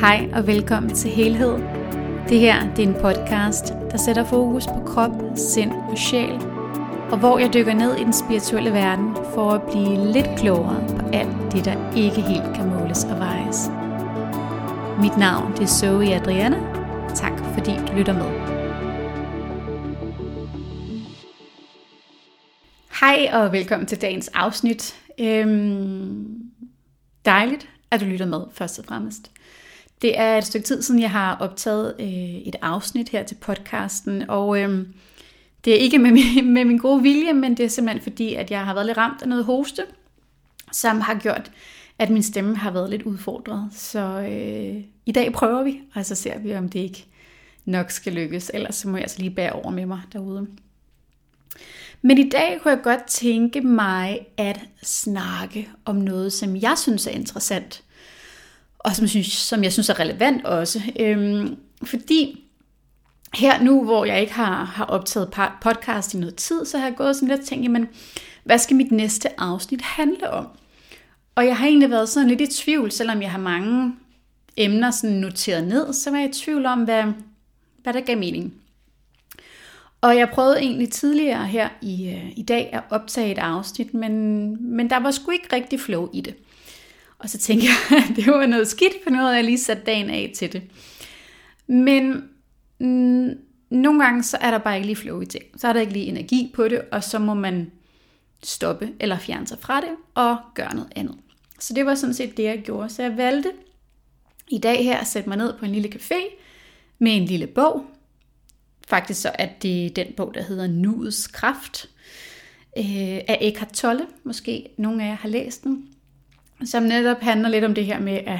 Hej og velkommen til Helhed. Det her det er en podcast, der sætter fokus på krop, sind og sjæl, og hvor jeg dykker ned i den spirituelle verden for at blive lidt klogere på alt det, der ikke helt kan måles og vejes. Mit navn det er Zoe Adriana. Tak fordi du lytter med. Hej og velkommen til dagens afsnit. Øhm, dejligt, at du lytter med først og fremmest. Det er et stykke tid siden, jeg har optaget øh, et afsnit her til podcasten, og øh, det er ikke med min, med min gode vilje, men det er simpelthen fordi, at jeg har været lidt ramt af noget hoste, som har gjort, at min stemme har været lidt udfordret. Så øh, i dag prøver vi, og så ser vi, om det ikke nok skal lykkes, ellers så må jeg altså lige bære over med mig derude. Men i dag kunne jeg godt tænke mig at snakke om noget, som jeg synes er interessant, og som, synes, som jeg synes er relevant også. Øhm, fordi her nu, hvor jeg ikke har, har optaget podcast i noget tid, så har jeg gået sådan lidt og tænkt, jamen, hvad skal mit næste afsnit handle om? Og jeg har egentlig været sådan lidt i tvivl, selvom jeg har mange emner sådan noteret ned, så var jeg i tvivl om, hvad, hvad der gav mening. Og jeg prøvede egentlig tidligere her i, øh, i dag at optage et afsnit, men, men der var sgu ikke rigtig flow i det. Og så tænkte jeg, at det var noget skidt, for nu havde jeg lige sat dagen af til det. Men mm, nogle gange, så er der bare ikke lige flow i ting. Så er der ikke lige energi på det, og så må man stoppe eller fjerne sig fra det og gøre noget andet. Så det var sådan set det, jeg gjorde. Så jeg valgte i dag her at sætte mig ned på en lille café med en lille bog. Faktisk så er det den bog, der hedder Nuets Kraft øh, af Eckhart Tolle. Måske nogle af jer har læst den som netop handler lidt om det her med at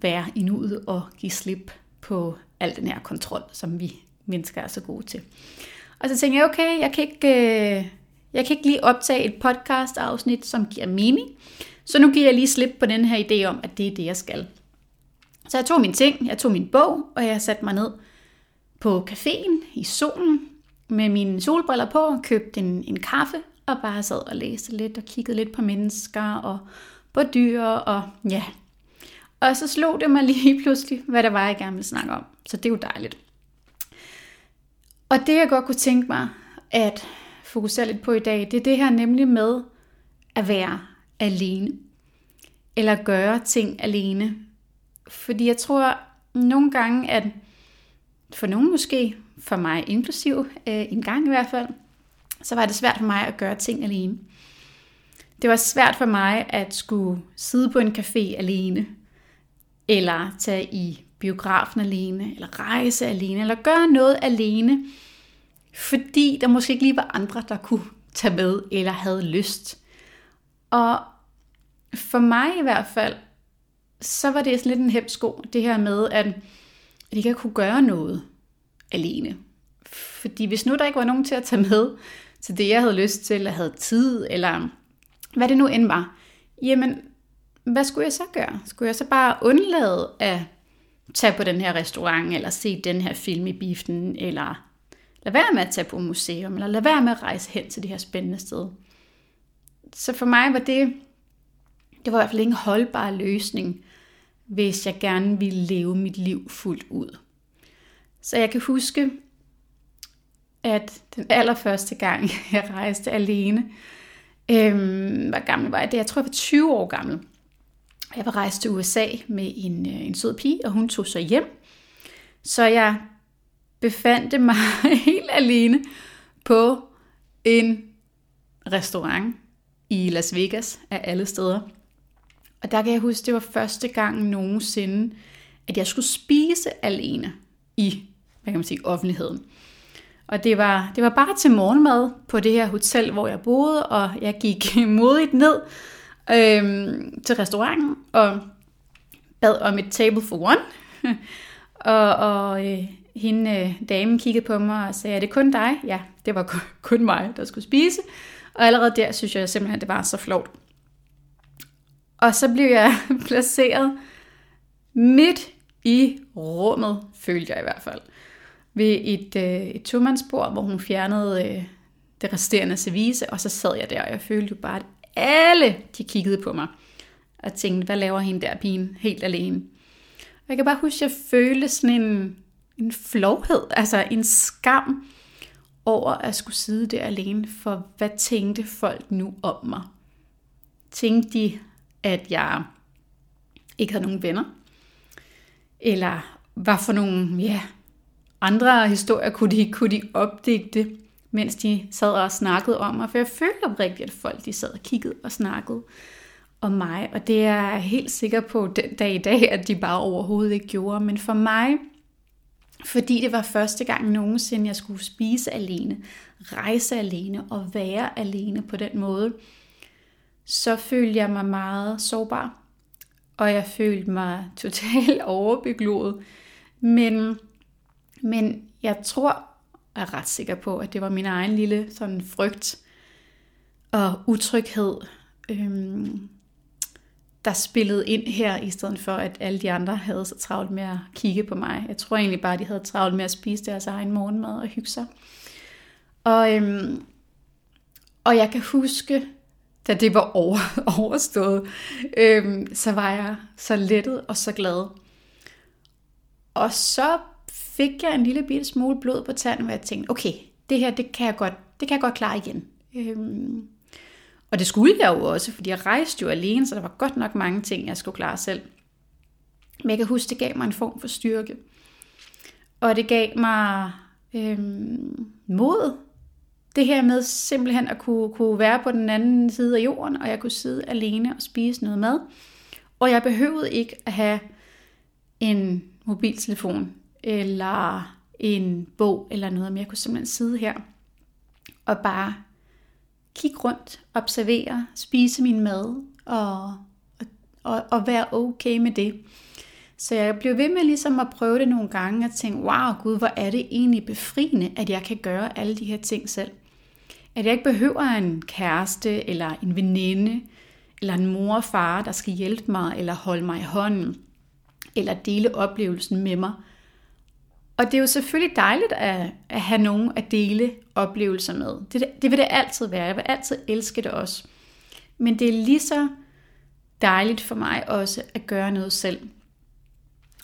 være i nuet og give slip på al den her kontrol, som vi mennesker er så gode til. Og så tænkte jeg, okay, jeg kan ikke, øh, jeg kan ikke lige optage et podcast afsnit, som giver mening. Så nu giver jeg lige slip på den her idé om, at det er det, jeg skal. Så jeg tog min ting, jeg tog min bog, og jeg satte mig ned på caféen i solen med mine solbriller på, købte en, en kaffe og bare sad og læste lidt og kiggede lidt på mennesker og på dyr og ja. Og så slog det mig lige pludselig, hvad der var, jeg gerne ville snakke om. Så det er jo dejligt. Og det jeg godt kunne tænke mig at fokusere lidt på i dag, det er det her nemlig med at være alene. Eller gøre ting alene. Fordi jeg tror nogle gange, at for nogen måske, for mig inklusiv, øh, en gang i hvert fald, så var det svært for mig at gøre ting alene. Det var svært for mig at skulle sidde på en café alene, eller tage i biografen alene, eller rejse alene, eller gøre noget alene, fordi der måske ikke lige var andre, der kunne tage med, eller havde lyst. Og for mig i hvert fald, så var det sådan lidt en hemsko, det her med, at, jeg ikke kunne gøre noget alene. Fordi hvis nu der ikke var nogen til at tage med til det, jeg havde lyst til, eller havde tid, eller hvad det nu end var, jamen, hvad skulle jeg så gøre? Skulle jeg så bare undlade at tage på den her restaurant, eller se den her film i biften, eller lade være med at tage på museum, eller lade være med at rejse hen til det her spændende sted. Så for mig var det, det var i hvert fald ikke en holdbar løsning, hvis jeg gerne ville leve mit liv fuldt ud. Så jeg kan huske, at den allerførste gang, jeg rejste alene, Øhm, hvor gammel var jeg? Det, jeg tror, jeg var 20 år gammel. Jeg var rejst til USA med en, øh, en sød pige, og hun tog sig hjem. Så jeg befandt mig helt alene på en restaurant i Las Vegas af alle steder. Og der kan jeg huske, det var første gang nogensinde, at jeg skulle spise alene i, hvad kan man sige, offentligheden. Og det var, det var bare til morgenmad på det her hotel, hvor jeg boede, og jeg gik modigt ned øhm, til restauranten og bad om et table for one. og og øh, hende øh, damen kiggede på mig og sagde, er det kun dig? Ja, det var kun mig, der skulle spise. Og allerede der synes jeg simpelthen, at det var så flot. Og så blev jeg placeret midt i rummet, følte jeg i hvert fald ved et, øh, et tomandsbord, hvor hun fjernede øh, det resterende service, og så sad jeg der, og jeg følte jo bare, at alle de kiggede på mig, og tænkte, hvad laver hende der pigen helt alene? Og Jeg kan bare huske, at jeg følte sådan en, en flovhed, altså en skam over at skulle sidde der alene, for hvad tænkte folk nu om mig? Tænkte de, at jeg ikke havde nogen venner? Eller hvad for nogle ja, andre historier kunne de, kunne de opdigte, mens de sad og snakkede om mig? For jeg følte oprigtigt, at folk de sad og kiggede og snakkede om mig, og det er jeg helt sikker på den dag i dag, at de bare overhovedet ikke gjorde. Men for mig, fordi det var første gang nogensinde, jeg skulle spise alene, rejse alene og være alene på den måde, så følte jeg mig meget sårbar. Og jeg følte mig totalt overbegloet. Men, men jeg tror, jeg er ret sikker på, at det var min egen lille sådan frygt og utryghed, øhm, der spillede ind her, i stedet for at alle de andre havde så travlt med at kigge på mig. Jeg tror egentlig bare, at de havde travlt med at spise deres egen morgenmad og hygge sig. Og, øhm, og jeg kan huske, da det var over, overstået, øhm, så var jeg så lettet og så glad. Og så fik jeg en lille bitte smule blod på tanden, hvor jeg tænkte, okay, det her, det kan jeg godt, det kan jeg godt klare igen. Øhm, og det skulle jeg jo også, fordi jeg rejste jo alene, så der var godt nok mange ting, jeg skulle klare selv. Men jeg kan huske, det gav mig en form for styrke. Og det gav mig øhm, mod. Det her med simpelthen at kunne, kunne være på den anden side af jorden, og jeg kunne sidde alene og spise noget mad. Og jeg behøvede ikke at have en mobiltelefon, eller en bog, eller noget, men jeg kunne simpelthen sidde her og bare kigge rundt, observere, spise min mad og, og, og være okay med det. Så jeg blev ved med ligesom at prøve det nogle gange og tænke, wow gud, hvor er det egentlig befriende, at jeg kan gøre alle de her ting selv. At jeg ikke behøver en kæreste, eller en veninde, eller en mor og far, der skal hjælpe mig, eller holde mig i hånden, eller dele oplevelsen med mig. Og det er jo selvfølgelig dejligt at, at have nogen at dele oplevelser med. Det, det vil det altid være. Jeg vil altid elske det også. Men det er lige så dejligt for mig også at gøre noget selv.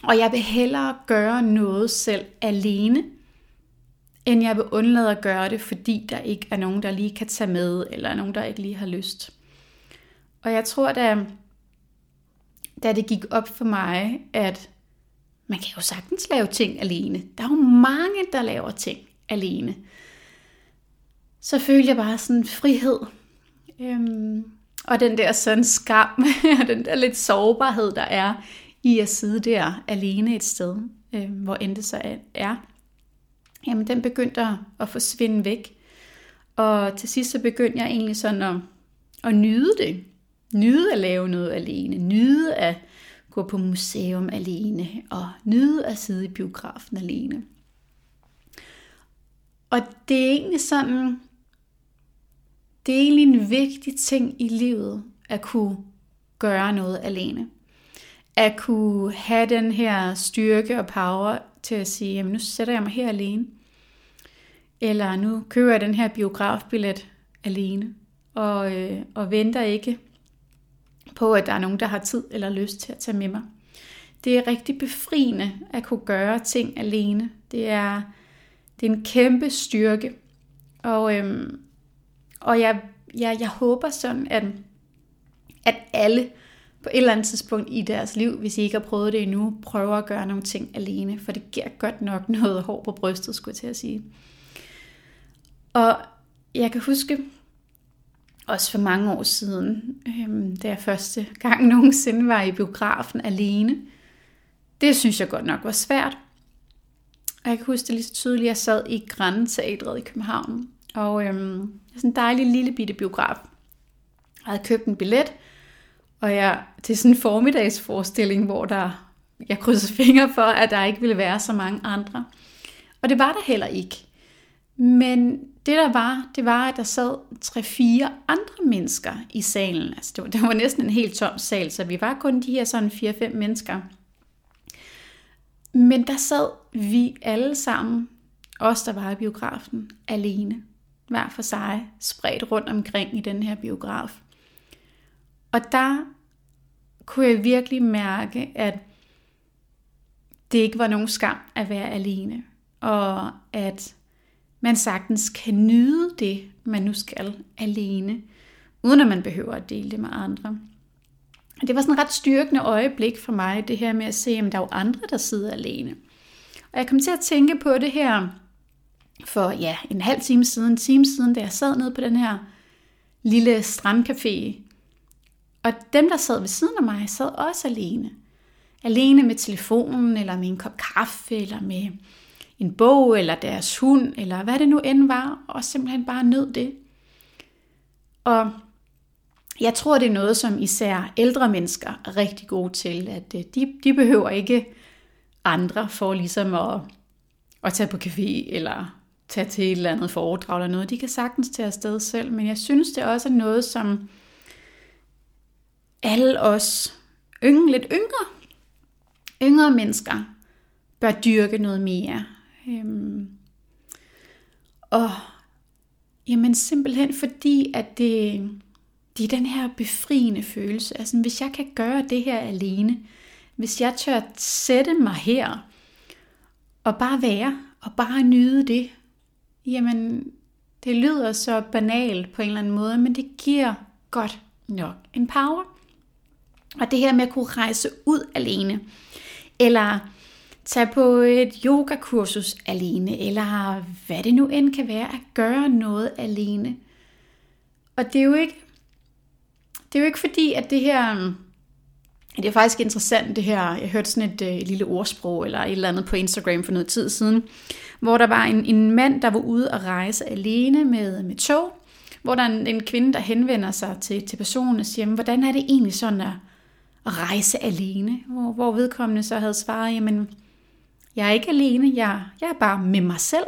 Og jeg vil hellere gøre noget selv alene, end jeg vil undlade at gøre det, fordi der ikke er nogen, der lige kan tage med, eller nogen, der ikke lige har lyst. Og jeg tror, da, da det gik op for mig, at man kan jo sagtens lave ting alene. Der er jo mange, der laver ting alene. Så følte jeg bare sådan frihed. Øhm, og den der sådan skam, og den der lidt sårbarhed, der er i at sidde der alene et sted, øhm, hvor end det så er. Jamen, den begyndte at forsvinde væk. Og til sidst så begyndte jeg egentlig sådan at, at nyde det. Nyde at lave noget alene. Nyde at gå på museum alene og nyde at sidde i biografen alene. Og det er egentlig sådan, det er egentlig en vigtig ting i livet at kunne gøre noget alene. At kunne have den her styrke og power til at sige, jamen nu sætter jeg mig her alene. Eller nu køber jeg den her biografbillet alene. Og, øh, og venter ikke på, at der er nogen, der har tid eller lyst til at tage med mig. Det er rigtig befriende at kunne gøre ting alene. Det er, det er en kæmpe styrke. Og, øhm, og jeg, jeg, jeg håber sådan, at, at alle på et eller andet tidspunkt i deres liv, hvis I ikke har prøvet det endnu, prøver at gøre nogle ting alene, for det giver godt nok noget hår på brystet, skulle jeg til at sige. Og jeg kan huske, også for mange år siden, øhm, da jeg første gang nogensinde var i biografen alene. Det synes jeg godt nok var svært. Og jeg kan huske det lige så tydeligt, jeg sad i Grand Teatret i København. Og øhm, sådan en dejlig lille bitte biograf. Jeg havde købt en billet, og jeg, til sådan en formiddagsforestilling, hvor der, jeg krydsede fingre for, at der ikke ville være så mange andre. Og det var der heller ikke. Men det der var, det var, at der sad tre-fire andre mennesker i salen. Altså det var, det var næsten en helt tom sal, så vi var kun de her sådan fire-fem mennesker. Men der sad vi alle sammen, os der var i biografen, alene. Hver for sig, spredt rundt omkring i den her biograf. Og der kunne jeg virkelig mærke, at det ikke var nogen skam at være alene, og at man sagtens kan nyde det, man nu skal alene, uden at man behøver at dele det med andre. Det var sådan et ret styrkende øjeblik for mig, det her med at se, at der er jo andre, der sidder alene. Og jeg kom til at tænke på det her for ja, en halv time siden, en time siden, da jeg sad nede på den her lille strandcafé. Og dem, der sad ved siden af mig, sad også alene. Alene med telefonen, eller med en kop kaffe, eller med en bog, eller deres hund, eller hvad det nu end var, og simpelthen bare nød det. Og jeg tror, det er noget, som især ældre mennesker er rigtig gode til, at øh, de, de behøver ikke andre for ligesom at, at tage på café, eller tage til et eller andet foredrag eller noget. De kan sagtens tage afsted selv, men jeg synes, det også er noget, som alle os yngre, lidt yngre, yngre mennesker bør dyrke noget mere. Øhm, og jamen simpelthen fordi, at det, det er den her befriende følelse. Altså hvis jeg kan gøre det her alene, hvis jeg tør sætte mig her og bare være og bare nyde det, jamen det lyder så banalt på en eller anden måde, men det giver godt nok en power. Og det her med at kunne rejse ud alene, eller tage på et yogakursus alene, eller hvad det nu end kan være, at gøre noget alene. Og det er jo ikke, det er jo ikke fordi, at det her, det er faktisk interessant det her, jeg hørte sådan et, et lille ordsprog, eller et eller andet på Instagram for noget tid siden, hvor der var en, en mand, der var ude at rejse alene med, med tog, hvor der er en, en kvinde, der henvender sig til, til personen og siger, hvordan er det egentlig sådan at, at rejse alene? Hvor, hvor vedkommende så havde svaret, jamen, jeg er ikke alene, jeg, jeg er bare med mig selv.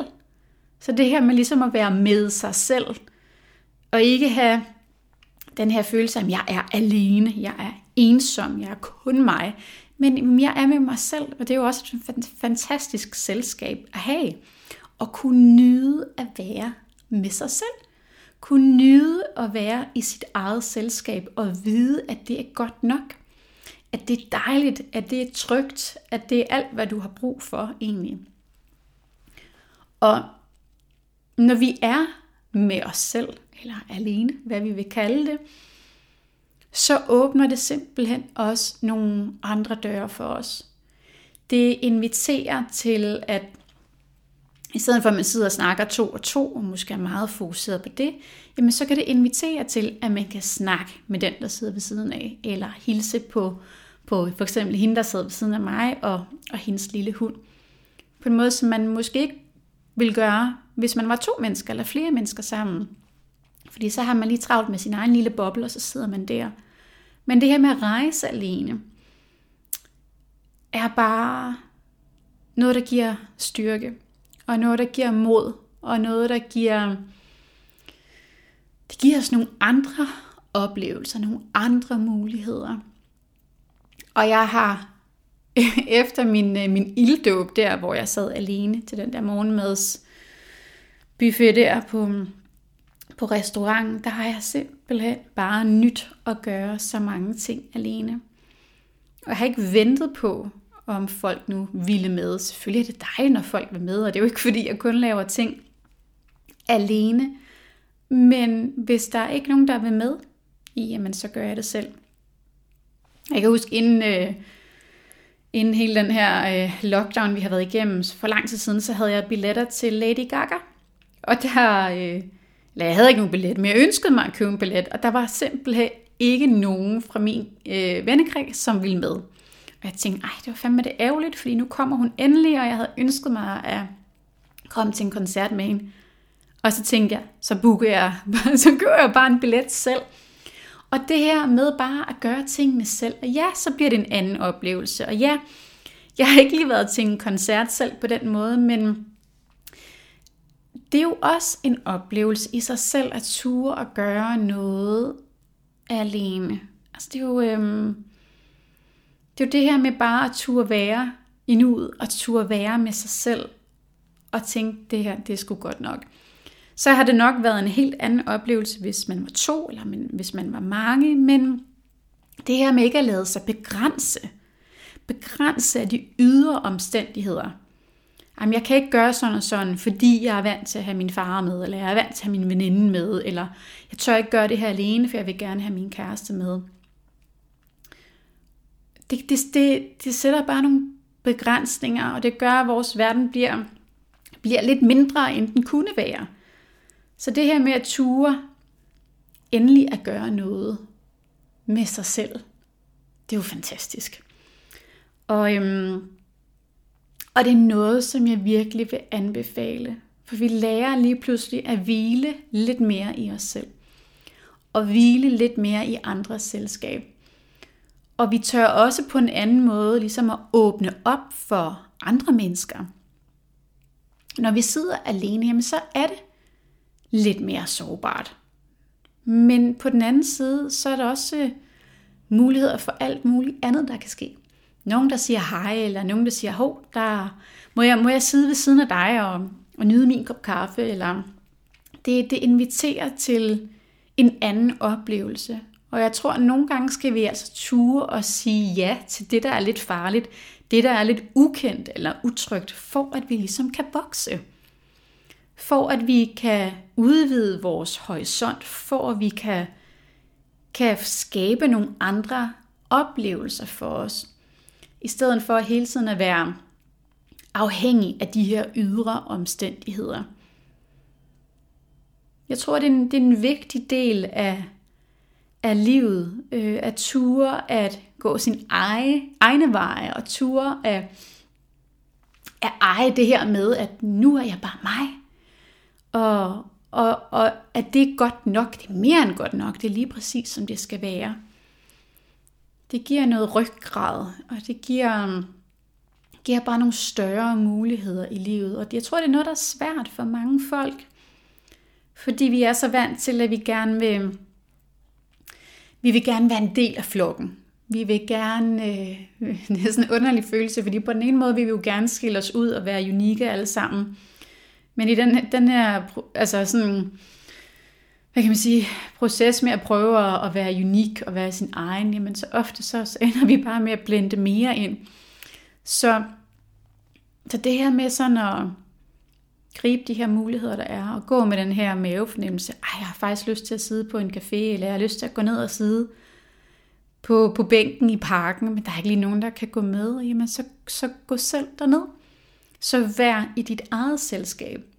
Så det her med ligesom at være med sig selv, og ikke have den her følelse af, at jeg er alene, jeg er ensom, jeg er kun mig. Men jeg er med mig selv, og det er jo også et fantastisk selskab at have. Og kunne nyde at være med sig selv. Kunne nyde at være i sit eget selskab og vide, at det er godt nok. At det er dejligt, at det er trygt, at det er alt, hvad du har brug for egentlig. Og når vi er med os selv, eller alene, hvad vi vil kalde det, så åbner det simpelthen også nogle andre døre for os. Det inviterer til, at i stedet for at man sidder og snakker to og to, og måske er meget fokuseret på det, jamen så kan det invitere til, at man kan snakke med den, der sidder ved siden af, eller hilse på, på for eksempel hende, der sad ved siden af mig, og, og hendes lille hund. På en måde, som man måske ikke vil gøre, hvis man var to mennesker eller flere mennesker sammen. Fordi så har man lige travlt med sin egen lille boble, og så sidder man der. Men det her med at rejse alene, er bare noget, der giver styrke, og noget, der giver mod, og noget, der giver, det giver os nogle andre oplevelser, nogle andre muligheder. Og jeg har efter min, øh, min ilddåb der, hvor jeg sad alene til den der morgenmads buffet der på, mm, på restauranten, der har jeg simpelthen bare nyt at gøre så mange ting alene. Og jeg har ikke ventet på, om folk nu ville med. Selvfølgelig er det dejligt, når folk vil med, og det er jo ikke fordi, jeg kun laver ting alene. Men hvis der er ikke nogen, der vil med, jamen så gør jeg det selv. Jeg kan huske, inden, øh, inden hele den her øh, lockdown, vi har været igennem for lang tid siden, så havde jeg billetter til Lady Gaga. Og der, øh, eller jeg havde ikke nogen billet, men jeg ønskede mig at købe en billet, og der var simpelthen ikke nogen fra min øh, vennekreds, som ville med. Og jeg tænkte, ej, det var fandme det ærgerligt, fordi nu kommer hun endelig, og jeg havde ønsket mig at komme til en koncert med hende. Og så tænkte jeg, så booker jeg, så gør jeg bare en billet selv. Og det her med bare at gøre tingene selv, og ja, så bliver det en anden oplevelse. Og ja, jeg har ikke lige været til en koncert selv på den måde, men det er jo også en oplevelse i sig selv at ture og gøre noget alene. Altså det er jo, øhm, det er jo det her med bare at ture være i nuet, og ture være med sig selv, og tænke, det her, det er sgu godt nok. Så har det nok været en helt anden oplevelse, hvis man var to, eller hvis man var mange, men det her med ikke at lade sig begrænse. begrænse af de ydre omstændigheder. Jamen, jeg kan ikke gøre sådan og sådan, fordi jeg er vant til at have min far med, eller jeg er vant til at have min veninde med, eller jeg tør ikke gøre det her alene, for jeg vil gerne have min kæreste med. Det, det, det, det sætter bare nogle begrænsninger, og det gør, at vores verden bliver, bliver lidt mindre, end den kunne være. Så det her med at ture endelig at gøre noget med sig selv, det er jo fantastisk. Og, øhm, og det er noget, som jeg virkelig vil anbefale. For vi lærer lige pludselig at hvile lidt mere i os selv. Og hvile lidt mere i andres selskab. Og vi tør også på en anden måde ligesom at åbne op for andre mennesker. Når vi sidder alene, jamen så er det lidt mere sårbart. Men på den anden side, så er der også øh, muligheder for alt muligt andet, der kan ske. Nogen, der siger hej, eller nogen, der siger, hov, der, må, jeg, må jeg sidde ved siden af dig og, og nyde min kop kaffe, eller det, det inviterer til en anden oplevelse. Og jeg tror, at nogle gange skal vi altså ture og sige ja til det, der er lidt farligt, det, der er lidt ukendt eller utrygt, for at vi ligesom kan vokse. For at vi kan udvide vores horisont, for at vi kan, kan skabe nogle andre oplevelser for os. I stedet for hele tiden at være afhængig af de her ydre omstændigheder. Jeg tror, det er en, det er en vigtig del af, af livet, øh, at ture at gå sin egen, egne veje, og ture at, at eje det her med, at nu er jeg bare mig. Og, og, og at det er godt nok, det er mere end godt nok, det er lige præcis som det skal være. Det giver noget ryggrad, og det giver, giver bare nogle større muligheder i livet. Og jeg tror, det er noget, der er svært for mange folk. Fordi vi er så vant til, at vi gerne vil, vi vil gerne være en del af flokken. Vi vil gerne, øh, det er sådan en underlig følelse, fordi på den ene måde vil vi jo gerne skille os ud og være unikke alle sammen. Men i den, den her, altså sådan, hvad kan man sige, proces med at prøve at, være unik og være sin egen, jamen så ofte så, så ender vi bare med at blende mere ind. Så, så det her med sådan at gribe de her muligheder, der er, og gå med den her mavefornemmelse, ej, jeg har faktisk lyst til at sidde på en café, eller jeg har lyst til at gå ned og sidde på, på bænken i parken, men der er ikke lige nogen, der kan gå med, jamen så, så gå selv derned. Så vær i dit eget selskab.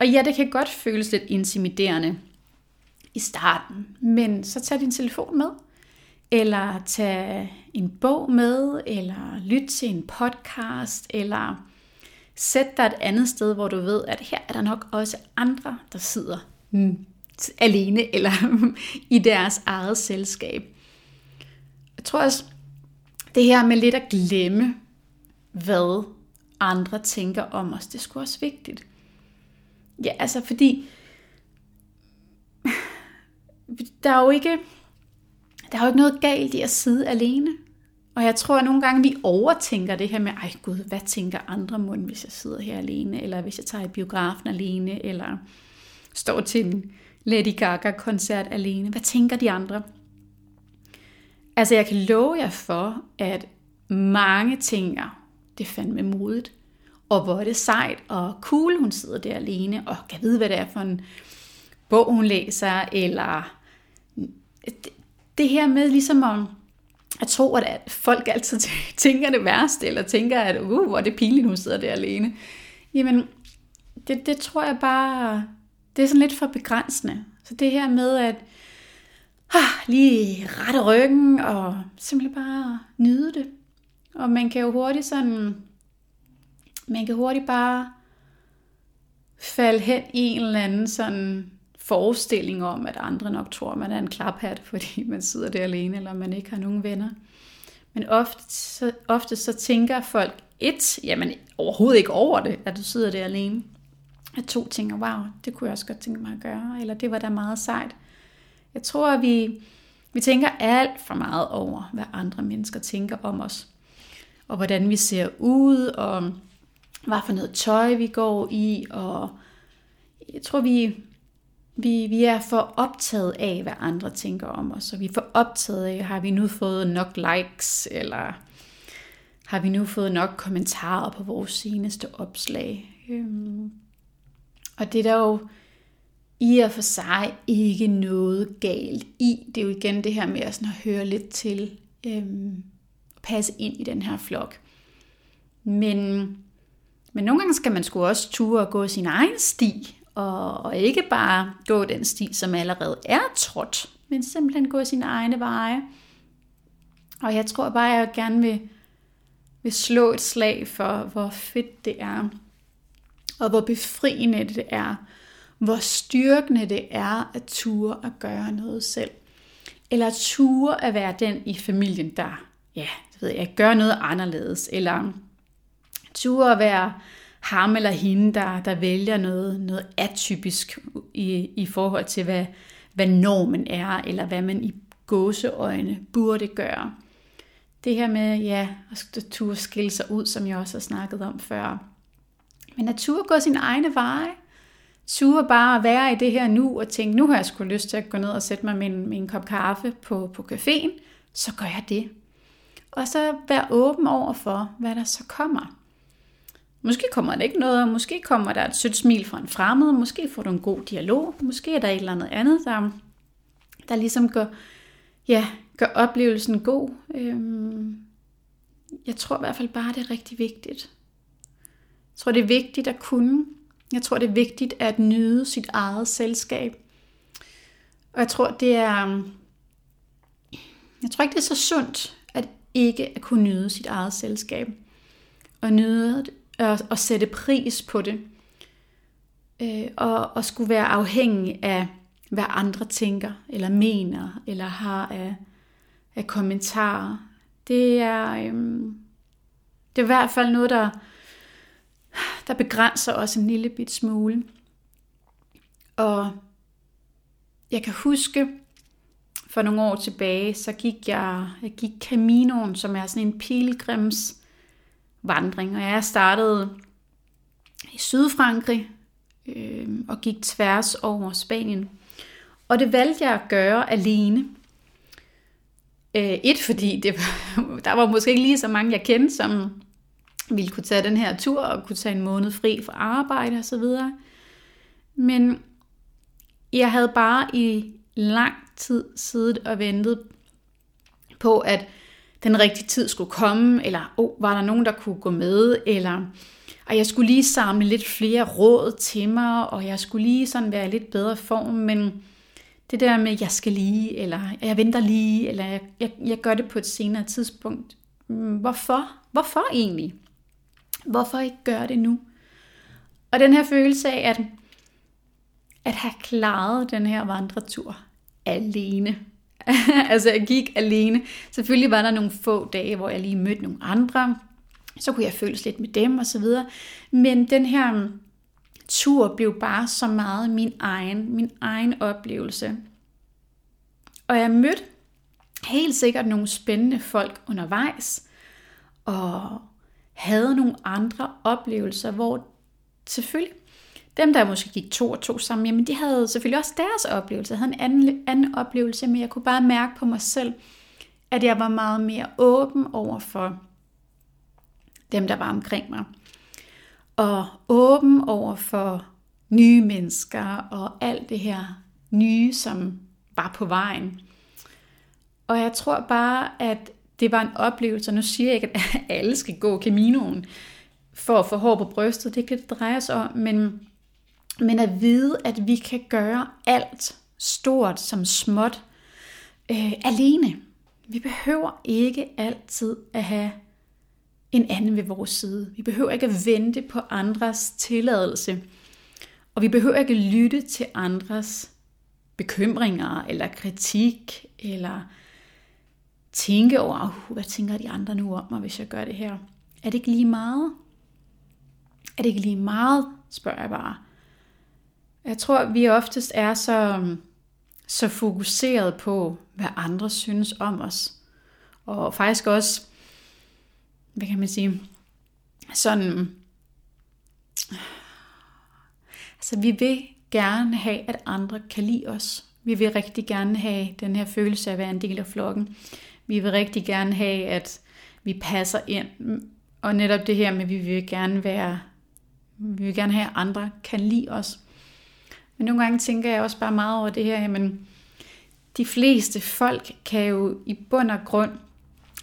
Og ja, det kan godt føles lidt intimiderende i starten, men så tag din telefon med, eller tag en bog med, eller lyt til en podcast, eller sæt dig et andet sted, hvor du ved, at her er der nok også andre, der sidder mm, alene, eller i deres eget selskab. Jeg tror også, det her med lidt at glemme, hvad andre tænker om os, det er sgu også vigtigt. Ja, altså fordi, der er jo ikke, der er jo ikke noget galt i at sidde alene. Og jeg tror, at nogle gange vi overtænker det her med, ej gud, hvad tænker andre mund, hvis jeg sidder her alene, eller hvis jeg tager i biografen alene, eller står til en Lady Gaga-koncert alene. Hvad tænker de andre? Altså, jeg kan love jer for, at mange tænker, det er fandme modigt, og hvor er det sejt og cool, hun sidder der alene, og kan vide, hvad det er for en bog, hun læser, eller det her med ligesom at, at tro, at folk altid tænker det værste, eller tænker, at uh, hvor er det pinligt, hun sidder der alene. Jamen, det, det tror jeg bare, det er sådan lidt for begrænsende. Så det her med at ah, lige rette ryggen, og simpelthen bare nyde det. Og man kan jo hurtigt sådan man kan hurtigt bare falde hen i en eller anden sådan forestilling om, at andre nok tror, at man er en klaphat, fordi man sidder der alene, eller man ikke har nogen venner. Men ofte så, ofte så tænker folk, et, jamen overhovedet ikke over det, at du sidder der alene. At to tænker, wow, det kunne jeg også godt tænke mig at gøre, eller det var da meget sejt. Jeg tror, at vi, vi tænker alt for meget over, hvad andre mennesker tænker om os. Og hvordan vi ser ud, og hvad for noget tøj vi går i, og jeg tror, vi, vi, vi er for optaget af, hvad andre tænker om os, og vi er for optaget af, har vi nu fået nok likes, eller har vi nu fået nok kommentarer på vores seneste opslag? Øhm, og det er der jo i og for sig ikke noget galt i. Det er jo igen det her med at, sådan at høre lidt til, øhm, passe ind i den her flok. Men, men nogle gange skal man sgu også ture og gå sin egen sti, og, og ikke bare gå den sti, som allerede er trådt, men simpelthen gå sine egne veje. Og jeg tror bare, at jeg gerne vil, vil slå et slag for, hvor fedt det er, og hvor befriende det er, hvor styrkende det er at ture at gøre noget selv. Eller at ture at være den i familien, der ja, ved jeg, gør noget anderledes. Eller ture at være ham eller hende, der, der vælger noget, noget atypisk i, i forhold til, hvad, hvad normen er, eller hvad man i gåseøjne burde gøre. Det her med, ja, at turde skille sig ud, som jeg også har snakket om før. Men at turde gå sin egne veje, ture bare at være i det her nu, og tænke, nu har jeg sgu lyst til at gå ned og sætte mig med en, med en kop kaffe på, på caféen, så gør jeg det. Og så være åben over for, hvad der så kommer. Måske kommer der ikke noget, måske kommer der et sødt smil fra en fremmed, måske får du en god dialog, måske er der et eller andet andet, der, der ligesom gør, ja, gør oplevelsen god. Øhm, jeg tror i hvert fald bare, det er rigtig vigtigt. Jeg tror, det er vigtigt at kunne. Jeg tror, det er vigtigt at nyde sit eget selskab. Og jeg tror, det er... Jeg tror ikke, det er så sundt, at ikke at kunne nyde sit eget selskab. Og nyde og, og sætte pris på det. Øh, og, og skulle være afhængig af, hvad andre tænker, eller mener, eller har af, af kommentarer. Det er, øhm, det er i hvert fald noget, der, der begrænser os en lille bit smule. Og jeg kan huske, for nogle år tilbage, så gik jeg, jeg gik Caminoen, som er sådan en pilgrims vandring. Og jeg startede i Sydfrankrig øh, og gik tværs over Spanien. Og det valgte jeg at gøre alene. Øh, et, fordi det var, der var måske ikke lige så mange, jeg kendte, som ville kunne tage den her tur og kunne tage en måned fri fra arbejde osv. Men jeg havde bare i lang tid siddet og ventet på, at den rigtige tid skulle komme, eller oh, var der nogen, der kunne gå med, eller og jeg skulle lige samle lidt flere råd til mig, og jeg skulle lige sådan være i lidt bedre form, men det der med, jeg skal lige, eller jeg venter lige, eller jeg, jeg, jeg gør det på et senere tidspunkt. Mm, hvorfor? Hvorfor egentlig? Hvorfor ikke gøre det nu? Og den her følelse af at, at have klaret den her vandretur alene, altså jeg gik alene. Selvfølgelig var der nogle få dage, hvor jeg lige mødte nogle andre. Så kunne jeg føles lidt med dem og så videre. Men den her mm, tur blev bare så meget min egen, min egen oplevelse. Og jeg mødte helt sikkert nogle spændende folk undervejs, og havde nogle andre oplevelser, hvor selvfølgelig dem, der måske gik to og to sammen, jamen de havde selvfølgelig også deres oplevelse. Jeg havde en anden, anden oplevelse, men jeg kunne bare mærke på mig selv, at jeg var meget mere åben over for dem, der var omkring mig. Og åben over for nye mennesker og alt det her nye, som var på vejen. Og jeg tror bare, at det var en oplevelse, og nu siger jeg ikke, at alle skal gå Caminoen for at få hår på brystet, det kan det dreje sig om, men men at vide, at vi kan gøre alt, stort som småt, øh, alene. Vi behøver ikke altid at have en anden ved vores side. Vi behøver ikke at vente på andres tilladelse. Og vi behøver ikke lytte til andres bekymringer eller kritik, eller tænke over, hvad tænker de andre nu om mig, hvis jeg gør det her? Er det ikke lige meget? Er det ikke lige meget, spørger jeg bare. Jeg tror, vi oftest er så, mm, så fokuseret på, hvad andre synes om os. Og faktisk også, hvad kan man sige, sådan, altså vi vil gerne have, at andre kan lide os. Vi vil rigtig gerne have den her følelse af at være en del af flokken. Vi vil rigtig gerne have, at vi passer ind. Og netop det her med, at vi vil gerne være, vi vil gerne have, at andre kan lide os. Men nogle gange tænker jeg også bare meget over det her, jamen, de fleste folk kan jo i bund og grund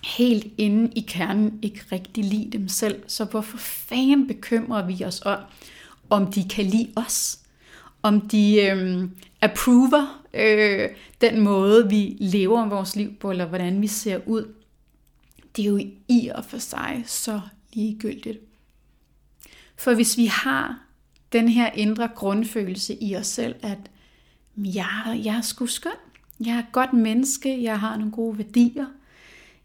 helt inde i kernen ikke rigtig lide dem selv. Så hvorfor fanden bekymrer vi os om, om de kan lide os? Om de øh, approver øh, den måde, vi lever vores liv på, eller hvordan vi ser ud? Det er jo i og for sig så ligegyldigt. For hvis vi har den her indre grundfølelse i os selv, at jeg, jeg er sgu skøn, jeg er et godt menneske, jeg har nogle gode værdier,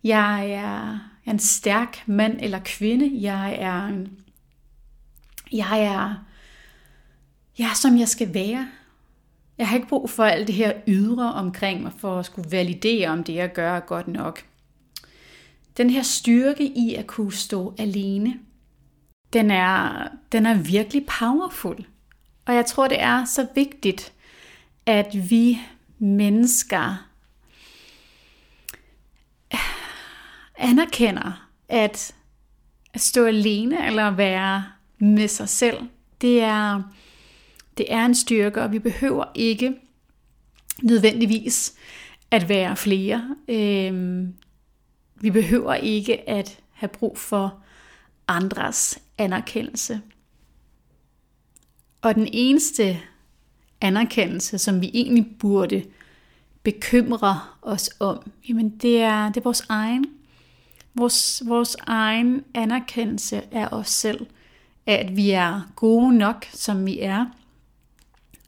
jeg er en stærk mand eller kvinde, jeg er, jeg er, jeg er som jeg skal være. Jeg har ikke brug for alt det her ydre omkring mig, for at skulle validere, om det jeg gør er godt nok. Den her styrke i at kunne stå alene, den er, den er virkelig powerful. Og jeg tror, det er så vigtigt, at vi mennesker øh, anerkender, at at stå alene eller være med sig selv, det er, det er en styrke, og vi behøver ikke nødvendigvis at være flere. Øhm, vi behøver ikke at have brug for andres anerkendelse. Og den eneste anerkendelse, som vi egentlig burde bekymre os om, jamen det er, det er vores egen. Vores, vores egen anerkendelse af os selv. At vi er gode nok, som vi er.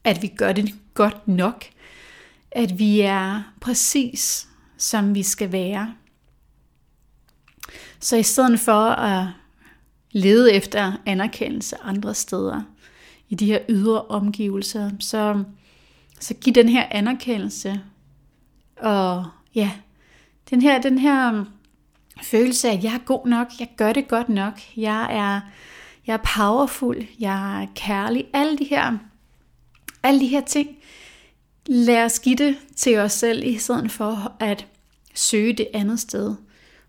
At vi gør det godt nok. At vi er præcis, som vi skal være. Så i stedet for at lede efter anerkendelse andre steder, i de her ydre omgivelser, så, så giv den her anerkendelse, og ja, den her, den her um, følelse af, at jeg er god nok, jeg gør det godt nok, jeg er, jeg er powerful, jeg er kærlig, alle de her, alle de her ting, lad os give det til os selv, i stedet for at søge det andet sted.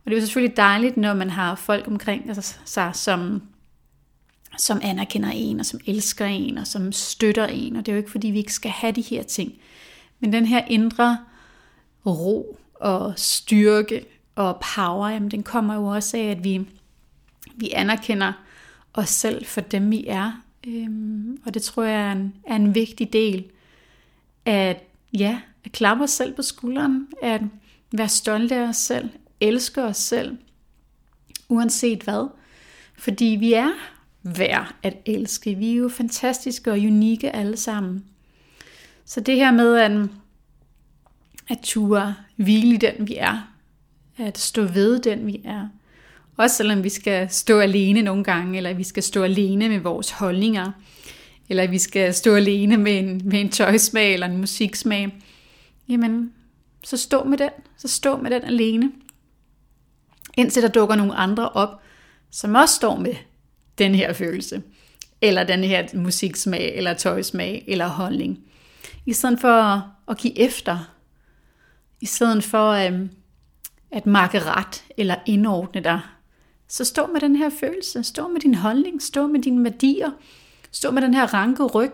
Og det er jo selvfølgelig dejligt, når man har folk omkring altså, sig, som, som anerkender en, og som elsker en, og som støtter en. Og det er jo ikke, fordi vi ikke skal have de her ting. Men den her indre ro og styrke og power, jamen den kommer jo også af, at vi, vi anerkender os selv for dem, vi er. Øhm, og det tror jeg er en, er en vigtig del at, ja, at klappe os selv på skulderen, at være stolte af os selv, elske os selv, uanset hvad. Fordi vi er værd at elske. Vi er jo fantastiske og unikke alle sammen. Så det her med at, at ture hvile i den vi er, at stå ved den vi er, også selvom vi skal stå alene nogle gange, eller vi skal stå alene med vores holdninger, eller vi skal stå alene med en, med en tøjsmag eller en musiksmag, jamen, så stå med den. Så stå med den alene. Indtil der dukker nogle andre op, som også står med den her følelse, eller den her musiksmag, eller tøjsmag, eller holdning. I stedet for at give efter, i stedet for øhm, at markere ret, eller indordne dig, så stå med den her følelse, stå med din holdning, stå med dine værdier, stå med den her ranke ryg,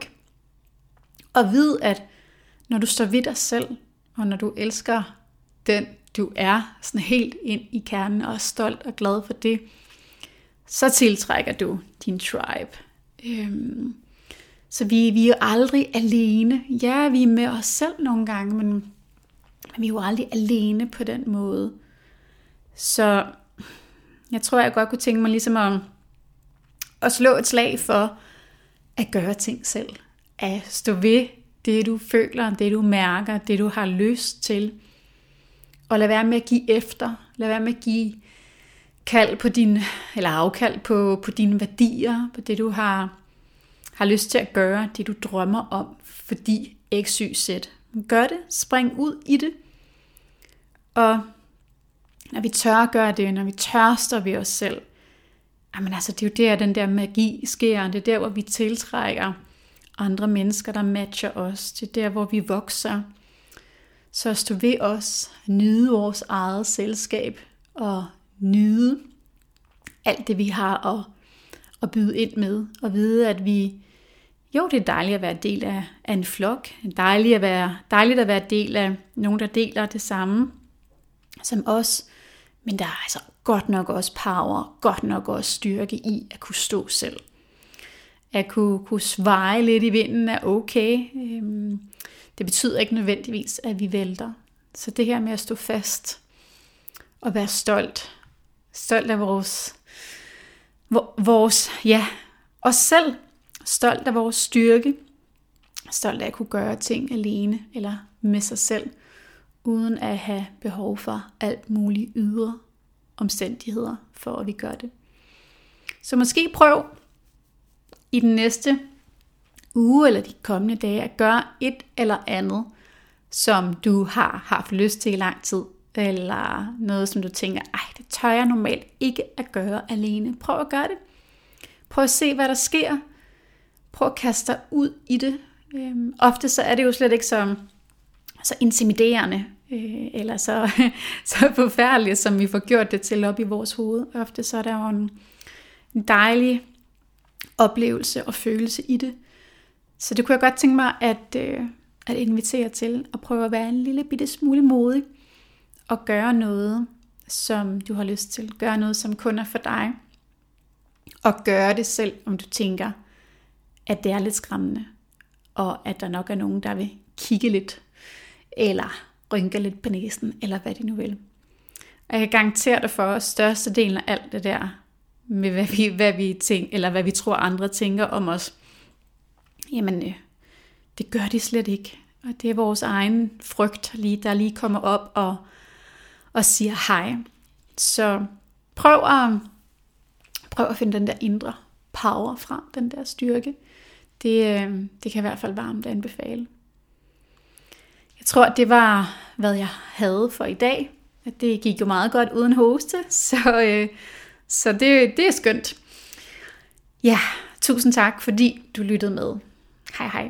og vid, at når du står ved dig selv, og når du elsker den, du er, sådan helt ind i kernen, og er stolt og glad for det, så tiltrækker du din tribe. Øhm, så vi, vi er jo aldrig alene. Ja, vi er med os selv nogle gange, men, men vi er jo aldrig alene på den måde. Så jeg tror, jeg godt kunne tænke mig ligesom at, at slå et slag for at gøre ting selv. At stå ved det, du føler, det, du mærker, det, du har lyst til. Og lad være med at give efter. Lad være med at give kald på din, eller afkald på, på dine værdier, på det du har, har lyst til at gøre, det du drømmer om, fordi X, Y, Z. Gør det, spring ud i det, og når vi tør at gøre det, når vi tørster ved os selv, jamen altså, det er jo der, den der magi sker, det er der, hvor vi tiltrækker andre mennesker, der matcher os, det er der, hvor vi vokser. Så stå ved os, nyde vores eget selskab, og nyde alt det, vi har at, at byde ind med, og vide, at vi, jo, det er dejligt at være del af, af en flok, dejligt at, være, dejligt at være del af nogen, der deler det samme som os, men der er altså godt nok også power, godt nok også styrke i at kunne stå selv. At kunne, kunne svare lidt i vinden er okay. Øhm, det betyder ikke nødvendigvis, at vi vælter. Så det her med at stå fast og være stolt. Stolt af vores, vores ja, os selv. Stolt af vores styrke. Stolt af at kunne gøre ting alene eller med sig selv, uden at have behov for alt muligt ydre omstændigheder, for at vi gør det. Så måske prøv i den næste uge eller de kommende dage at gøre et eller andet, som du har haft lyst til i lang tid, eller noget, som du tænker, ej, det tør jeg normalt ikke at gøre alene. Prøv at gøre det. Prøv at se, hvad der sker. Prøv at kaste dig ud i det. Øhm, ofte så er det jo slet ikke så, så intimiderende, øh, eller så, så forfærdeligt, som vi får gjort det til op i vores hoved. Ofte så er der jo en, en dejlig oplevelse og følelse i det. Så det kunne jeg godt tænke mig at, øh, at invitere til at prøve at være en lille bitte smule modig og gøre noget, som du har lyst til. Gøre noget, som kun er for dig. Og gøre det selv, om du tænker, at det er lidt skræmmende, og at der nok er nogen, der vil kigge lidt, eller rynke lidt på næsen, eller hvad de nu vil. Og jeg kan garantere dig for, at størstedelen af alt det der, med hvad vi, hvad vi tænker, eller hvad vi tror andre tænker om os, jamen øh, det gør de slet ikke. Og det er vores egen frygt, lige, der lige kommer op og, og siger hej. Så prøv at, prøv at finde den der indre power frem, den der styrke. Det, øh, det kan i hvert fald varmt anbefale. Jeg tror, det var, hvad jeg havde for i dag. Det gik jo meget godt uden hoste, så, øh, så det, det er skønt. Ja, tusind tak, fordi du lyttede med. Hej hej.